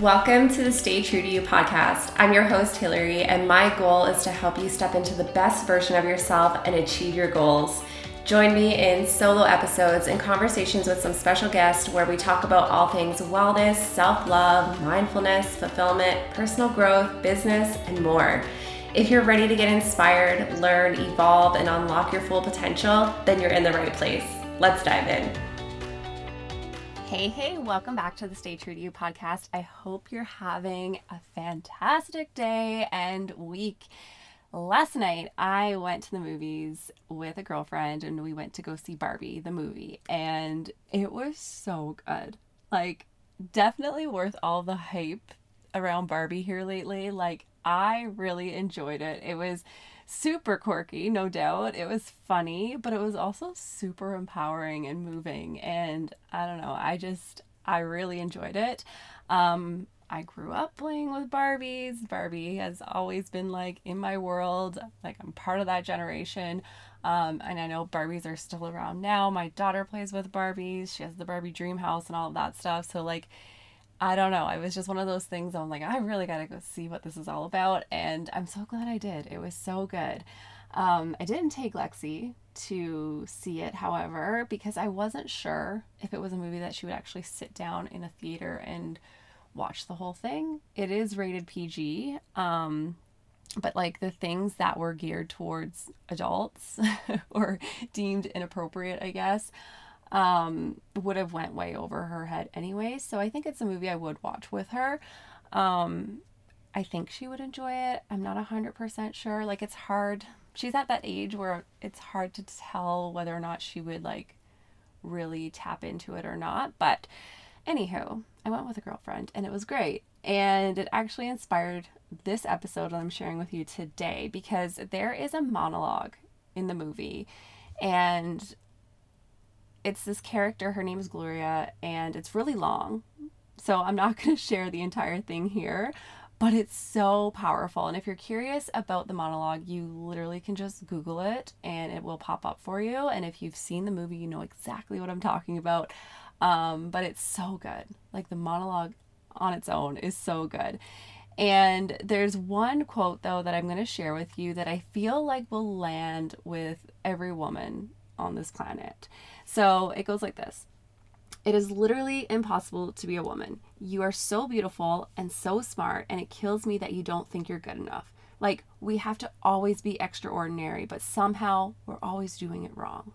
Welcome to the Stay True to You podcast. I'm your host, Hillary, and my goal is to help you step into the best version of yourself and achieve your goals. Join me in solo episodes and conversations with some special guests where we talk about all things wellness, self love, mindfulness, fulfillment, personal growth, business, and more. If you're ready to get inspired, learn, evolve, and unlock your full potential, then you're in the right place. Let's dive in. Hey, hey, welcome back to the Stay True to You podcast. I hope you're having a fantastic day and week. Last night, I went to the movies with a girlfriend and we went to go see Barbie, the movie, and it was so good. Like, definitely worth all the hype around Barbie here lately. Like, I really enjoyed it. It was super quirky, no doubt. It was funny, but it was also super empowering and moving. And I don't know, I just, I really enjoyed it. Um, I grew up playing with Barbies. Barbie has always been like in my world. Like I'm part of that generation. Um, and I know Barbies are still around now. My daughter plays with Barbies. She has the Barbie dream house and all of that stuff. So like I don't know. It was just one of those things. I'm like, I really got to go see what this is all about. And I'm so glad I did. It was so good. Um, I didn't take Lexi to see it, however, because I wasn't sure if it was a movie that she would actually sit down in a theater and watch the whole thing. It is rated PG. Um, but like the things that were geared towards adults or deemed inappropriate, I guess, um, would have went way over her head anyway. So I think it's a movie I would watch with her. Um, I think she would enjoy it. I'm not 100% sure. Like it's hard. She's at that age where it's hard to tell whether or not she would like really tap into it or not. But anywho, I went with a girlfriend and it was great. And it actually inspired this episode that I'm sharing with you today because there is a monologue in the movie. And it's this character. Her name is Gloria, and it's really long. So I'm not going to share the entire thing here, but it's so powerful. And if you're curious about the monologue, you literally can just Google it and it will pop up for you. And if you've seen the movie, you know exactly what I'm talking about. Um, but it's so good. Like the monologue on its own is so good. And there's one quote, though, that I'm going to share with you that I feel like will land with every woman on this planet. So it goes like this It is literally impossible to be a woman. You are so beautiful and so smart, and it kills me that you don't think you're good enough. Like, we have to always be extraordinary, but somehow we're always doing it wrong.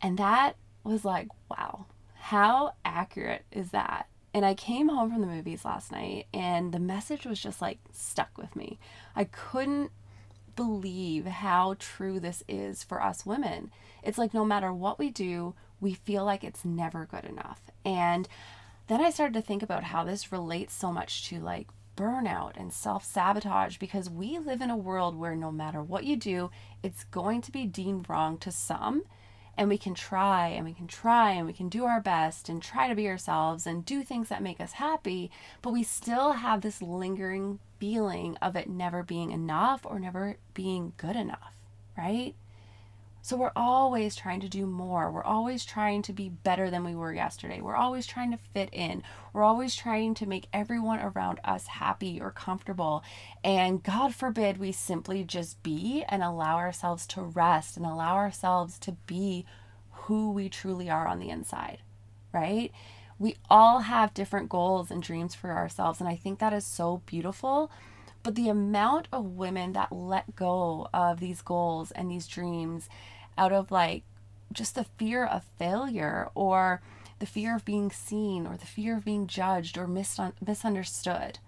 And that was like, wow, how accurate is that? And I came home from the movies last night, and the message was just like stuck with me. I couldn't believe how true this is for us women. It's like no matter what we do, we feel like it's never good enough. And then I started to think about how this relates so much to like burnout and self sabotage because we live in a world where no matter what you do, it's going to be deemed wrong to some. And we can try and we can try and we can do our best and try to be ourselves and do things that make us happy, but we still have this lingering feeling of it never being enough or never being good enough, right? So we're always trying to do more. We're always trying to be better than we were yesterday. We're always trying to fit in. We're always trying to make everyone around us happy or comfortable. And God forbid we simply just be and allow ourselves to rest and allow ourselves to be who we truly are on the inside, right? We all have different goals and dreams for ourselves. And I think that is so beautiful. But the amount of women that let go of these goals and these dreams out of like just the fear of failure or the fear of being seen or the fear of being judged or mis- misunderstood.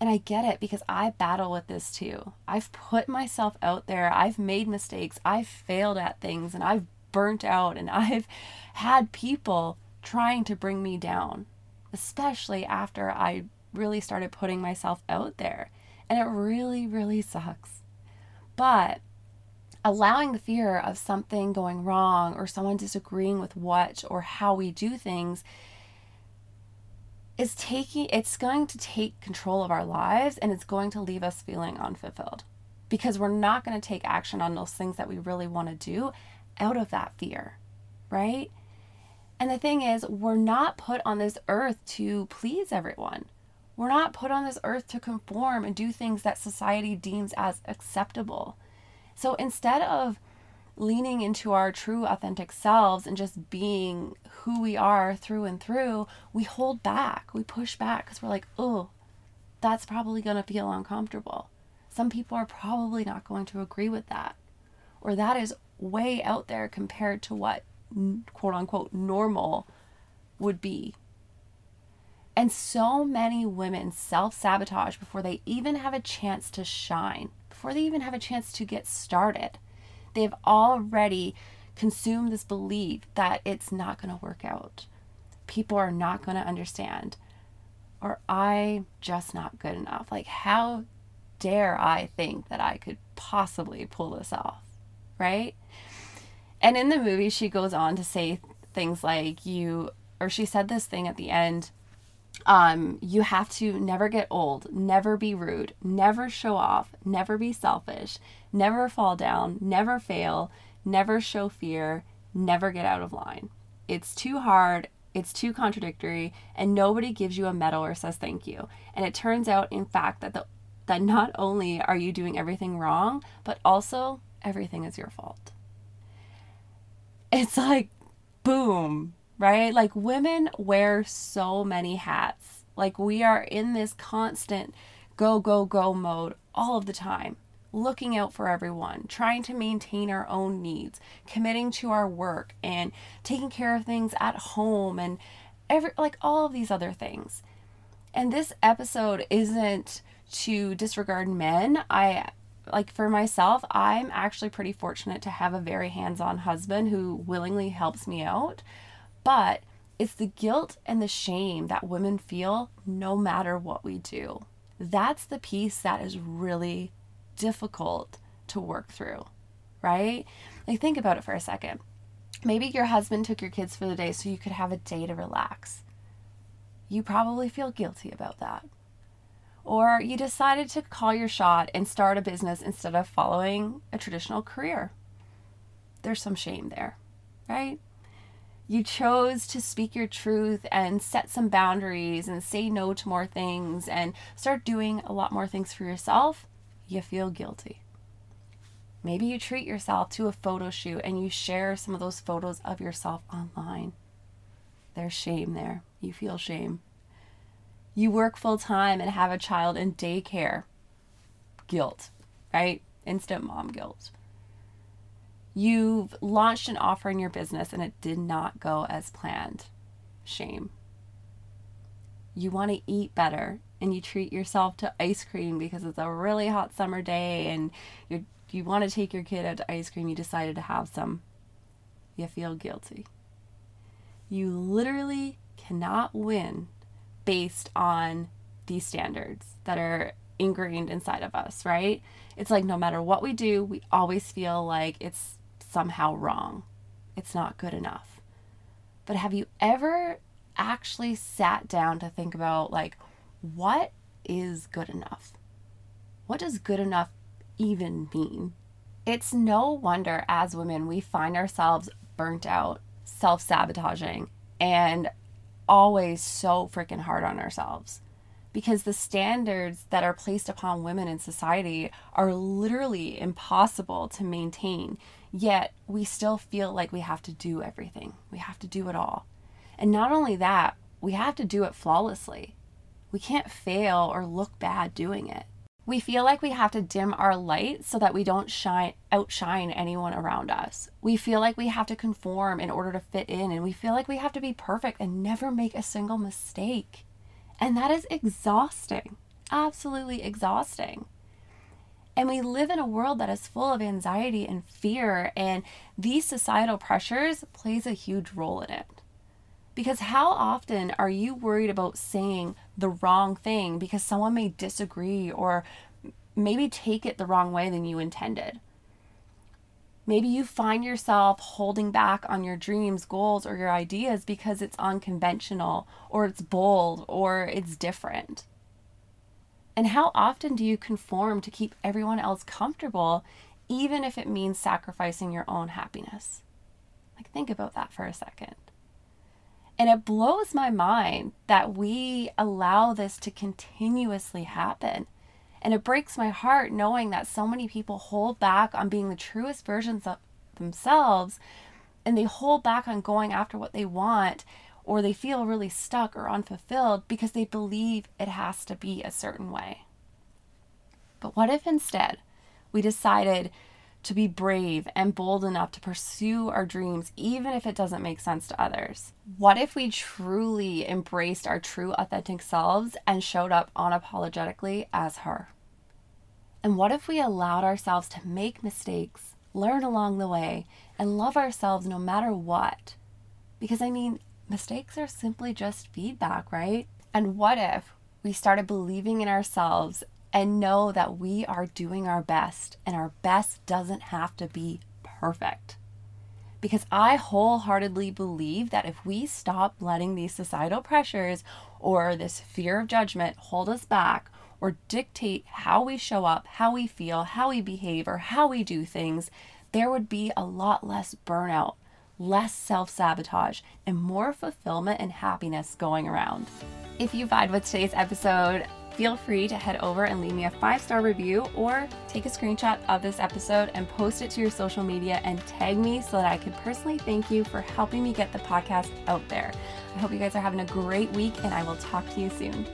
And I get it because I battle with this too. I've put myself out there, I've made mistakes, I've failed at things, and I've burnt out, and I've had people trying to bring me down, especially after I really started putting myself out there. And it really, really sucks. But allowing the fear of something going wrong or someone disagreeing with what or how we do things is taking it's going to take control of our lives and it's going to leave us feeling unfulfilled because we're not going to take action on those things that we really want to do out of that fear right And the thing is, we're not put on this earth to please everyone. We're not put on this earth to conform and do things that society deems as acceptable. So instead of leaning into our true authentic selves and just being who we are through and through, we hold back, we push back because we're like, oh, that's probably going to feel uncomfortable. Some people are probably not going to agree with that. Or that is way out there compared to what quote unquote normal would be. And so many women self sabotage before they even have a chance to shine, before they even have a chance to get started. They've already consumed this belief that it's not going to work out. People are not going to understand. Or I'm just not good enough. Like, how dare I think that I could possibly pull this off? Right? And in the movie, she goes on to say things like, you, or she said this thing at the end um, you have to never get old, never be rude, never show off, never be selfish, never fall down, never fail, never show fear, never get out of line. It's too hard, it's too contradictory, and nobody gives you a medal or says thank you. And it turns out, in fact, that the that not only are you doing everything wrong, but also everything is your fault. It's like, boom, right? Like women wear so many hats. Like we are in this constant go, go, go mode all of the time, looking out for everyone, trying to maintain our own needs, committing to our work, and taking care of things at home and every like all of these other things. And this episode isn't to disregard men. I like for myself, I'm actually pretty fortunate to have a very hands-on husband who willingly helps me out. But it's the guilt and the shame that women feel no matter what we do. That's the piece that is really difficult to work through, right? Like, think about it for a second. Maybe your husband took your kids for the day so you could have a day to relax. You probably feel guilty about that. Or you decided to call your shot and start a business instead of following a traditional career. There's some shame there, right? You chose to speak your truth and set some boundaries and say no to more things and start doing a lot more things for yourself, you feel guilty. Maybe you treat yourself to a photo shoot and you share some of those photos of yourself online. There's shame there. You feel shame. You work full time and have a child in daycare. Guilt, right? Instant mom guilt. You've launched an offer in your business and it did not go as planned. Shame. You want to eat better and you treat yourself to ice cream because it's a really hot summer day and you you want to take your kid out to ice cream, you decided to have some. You feel guilty. You literally cannot win based on these standards that are ingrained inside of us, right? It's like no matter what we do, we always feel like it's somehow wrong. It's not good enough. But have you ever actually sat down to think about, like, what is good enough? What does good enough even mean? It's no wonder as women we find ourselves burnt out, self sabotaging, and always so freaking hard on ourselves because the standards that are placed upon women in society are literally impossible to maintain. Yet we still feel like we have to do everything, we have to do it all. And not only that, we have to do it flawlessly. We can't fail or look bad doing it. We feel like we have to dim our light so that we don't shine outshine anyone around us. We feel like we have to conform in order to fit in and we feel like we have to be perfect and never make a single mistake. And that is exhausting, absolutely exhausting. And we live in a world that is full of anxiety and fear, and these societal pressures plays a huge role in it. Because how often are you worried about saying the wrong thing because someone may disagree or maybe take it the wrong way than you intended? Maybe you find yourself holding back on your dreams, goals, or your ideas because it's unconventional, or it's bold, or it's different. And how often do you conform to keep everyone else comfortable, even if it means sacrificing your own happiness? Like, think about that for a second. And it blows my mind that we allow this to continuously happen. And it breaks my heart knowing that so many people hold back on being the truest versions of themselves and they hold back on going after what they want or they feel really stuck or unfulfilled because they believe it has to be a certain way. But what if instead we decided to be brave and bold enough to pursue our dreams, even if it doesn't make sense to others? What if we truly embraced our true, authentic selves and showed up unapologetically as her? And what if we allowed ourselves to make mistakes, learn along the way, and love ourselves no matter what? Because I mean, mistakes are simply just feedback, right? And what if we started believing in ourselves and know that we are doing our best and our best doesn't have to be perfect. Because I wholeheartedly believe that if we stop letting these societal pressures or this fear of judgment hold us back or dictate how we show up, how we feel, how we behave, or how we do things, there would be a lot less burnout, less self sabotage, and more fulfillment and happiness going around. If you vibe with today's episode, feel free to head over and leave me a five star review or take a screenshot of this episode and post it to your social media and tag me so that I can personally thank you for helping me get the podcast out there. I hope you guys are having a great week and I will talk to you soon.